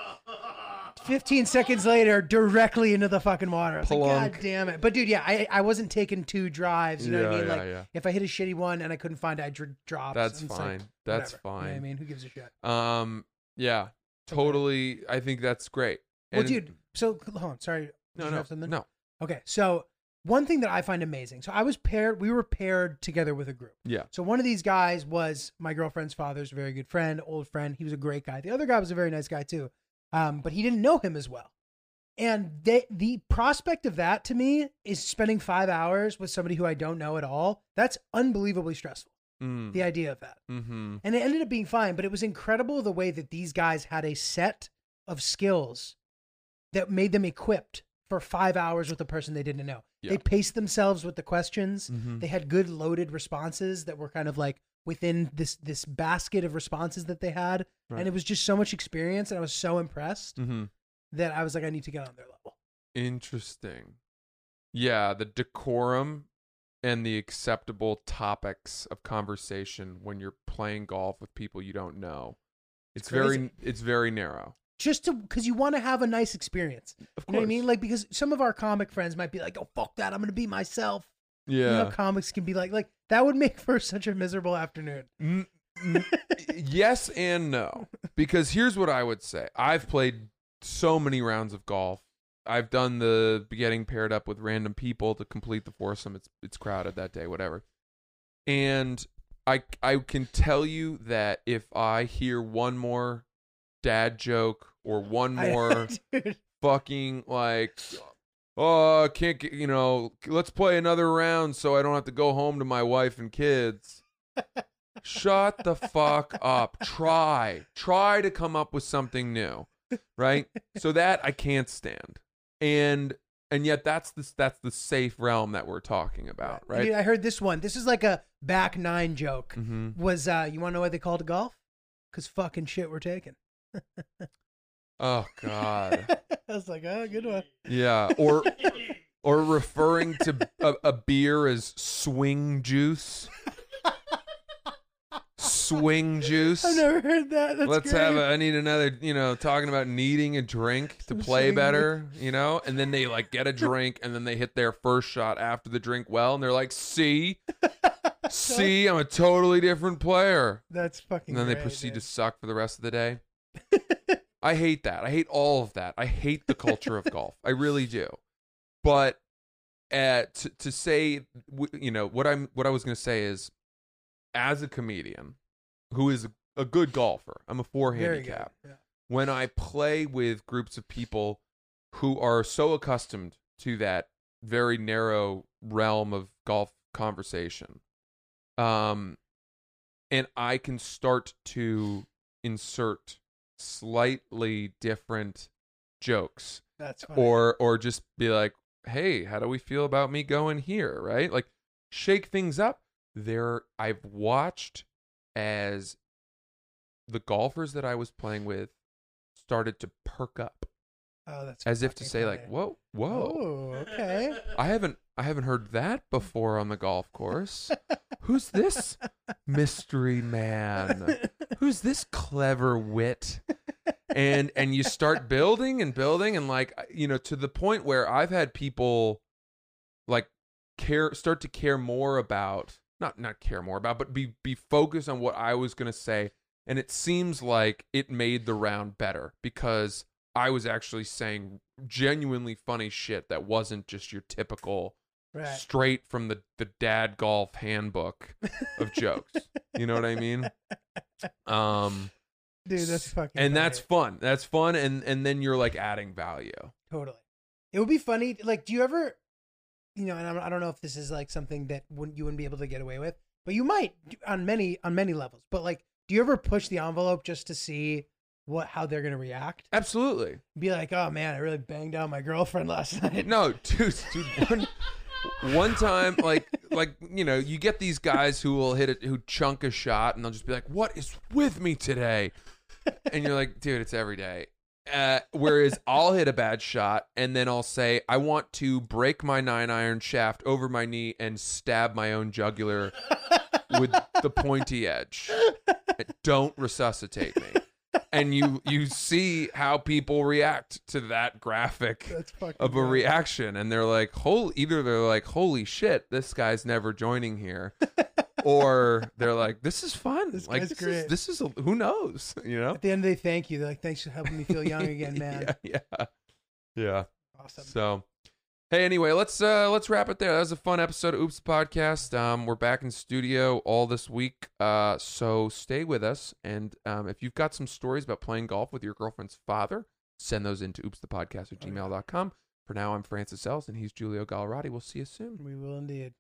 S6: 15 seconds later, directly into the fucking water. I was like, God damn it. But dude, yeah, I, I wasn't taking two drives. You know what I
S5: Yeah,
S6: mean?
S5: yeah,
S6: like,
S5: yeah.
S6: if I hit a shitty one and I couldn't find it, I dr- dropped.
S5: That's
S6: It's like,
S5: fine. That's
S6: whatever. You know what I mean? Who gives a shit?
S5: Um. Yeah. Totally. I think that's great.
S6: Well,
S5: And-
S6: dude, so hold on. Sorry. Did
S5: No. No.
S6: have something?
S5: No.
S6: Okay. So, one thing that I find amazing. So, I was paired, we were paired together with a group.
S5: Yeah.
S6: So, one of these guys was my girlfriend's father's very good friend, old friend. He was a great guy. The other guy was a very nice guy, too. Um, but he didn't know him as well. And they, the prospect of that to me is spending five hours with somebody who I don't know at all. That's unbelievably stressful.
S5: Mm.
S6: The idea of that.
S5: Mm-hmm.
S6: And it ended up being fine, but it was incredible the way that these guys had a set of skills that made them equipped for five hours with a person they didn't know.
S5: Yeah.
S6: They paced themselves with the questions.
S5: Mhm.
S6: They had good loaded responses that were kind of like within this this basket of responses that they had.
S5: Right.
S6: And it was just so much experience and I was so impressed.
S5: Mm-hmm.
S6: that I was like, I need to get on their level.
S5: Interesting. Yeah, the decorum and the acceptable topics of conversation when you're playing golf with people you don't know. It's,
S6: It's
S5: very it's very narrow.
S6: Just to because you want to have a nice experience.
S5: Of
S6: You know what I mean? Like because some of our comic friends might be like, "Oh fuck that, I'm gonna be myself."
S5: Yeah.
S6: You know, comics can be like, like that would make [LAUGHS] for such a miserable afternoon.
S5: N- yes and no. Because here's what I would say. I've played so many rounds of golf. I've done the getting paired up with random people to complete the foursome. It's it's crowded that day, whatever. And I I can tell you that if I hear one more dad joke or one [LAUGHS] more fucking like oh I can't get you know let's play another round so I don't have to go home to my wife and kids. Shut the fuck up. Try. Try to come up with something new. Right? So that I can't stand. And and yet that's the that's the safe realm that we're talking about, right?
S6: Dude, I heard this one. This is like a back nine joke.
S5: Mhm.
S6: Was uh, you want to know why they called it golf? Because fucking shit we're taking.
S5: Oh god. [LAUGHS]
S6: I was like, oh, good one.
S5: Yeah, or [LAUGHS] or referring to a, a beer as swing juice. [LAUGHS] Swing [LAUGHS] juice.
S6: I've never heard that. That's
S5: Let's
S6: great.
S5: have a, I need another, you know, talking about needing a drink to
S6: Some
S5: play
S6: swing
S5: better, you know? And then they like get a drink and then they hit their first shot after the drink well and they're like, "See? [LAUGHS] See, I'm a totally different player."
S6: That's fucking.
S5: And then they
S6: great,
S5: proceed to suck for the rest of the day. [LAUGHS] I hate that. I hate all of that. I hate the culture of golf. I really do. But uh, to to say, you know, what I'm what I was going to say is, as a comedian who is a, good golfer, I'm a four
S6: Very
S5: handicap.
S6: Yeah.
S5: When I play with groups of people who are so accustomed to that very narrow realm of golf conversation, um, and I can start to insert slightly different jokes
S6: That's funny.
S5: or or just be like hey how do we feel about me going here right like shake things up there i've watched as the golfers that i was playing with started to perk up.
S6: Oh, that's
S5: as if to say like whoa whoa.
S6: Oh, okay.
S5: i haven't i haven't heard that before on the golf course. [LAUGHS] Who's this mystery man? Who's this clever wit? And and you start building and building and like uh, you know to the point where i've had people like care start to care more about not not care more about but be be focused on what i was going to say and it seems like it made the round better because i was actually saying genuinely funny shit that wasn't just your typical
S6: Right.
S5: straight from the the dad golf handbook of jokes you know what i mean [LAUGHS] um
S6: Dude, that's fucking.
S5: and that's fun that's fun and and then you're like adding value
S6: Totally. It would be funny. Like, do you ever, you know, and I don't- know if this is like something that wouldn't you wouldn't be able to get away with, but you might on many on many levels. But like, do you ever push the envelope just to see what how they're gonna react?
S5: absolutely
S6: Be like, oh man, I really banged out my girlfriend [LAUGHS] last night.
S5: no dude dude one one time like like you know you get these guys who will hit it who chunk a shot and they'll just be like what is with me today and you're like dude it's every day uh, whereas I'll hit a bad shot and then I'll say I want to break my nine iron shaft over my knee and stab my own jugular with the pointy edge. Don't resuscitate me. And you you see how people react to that graphic [LAUGHS] of a
S6: great.
S5: reaction and they're like holy either they're like holy shit this guy's never joining here [LAUGHS] or they're like this is fun
S6: This
S5: like this is, this is a, who knows [LAUGHS] you know
S6: At the end, they thank you. They're like, thanks for helping me feel young again, man.
S5: yeah yeah yeah
S6: Awesome.
S5: so hey anyway let's uh let's wrap it there. That was a fun episode of oops podcast. Um we're back in studio all this week. Uh so stay with us. And um if you've got some stories about playing golf with your girlfriend's father send those into oopsthepodcast at gmail.com for now i'm francis Ellis and he's julio Gallarotti. We'll see you soon.
S6: We will indeed.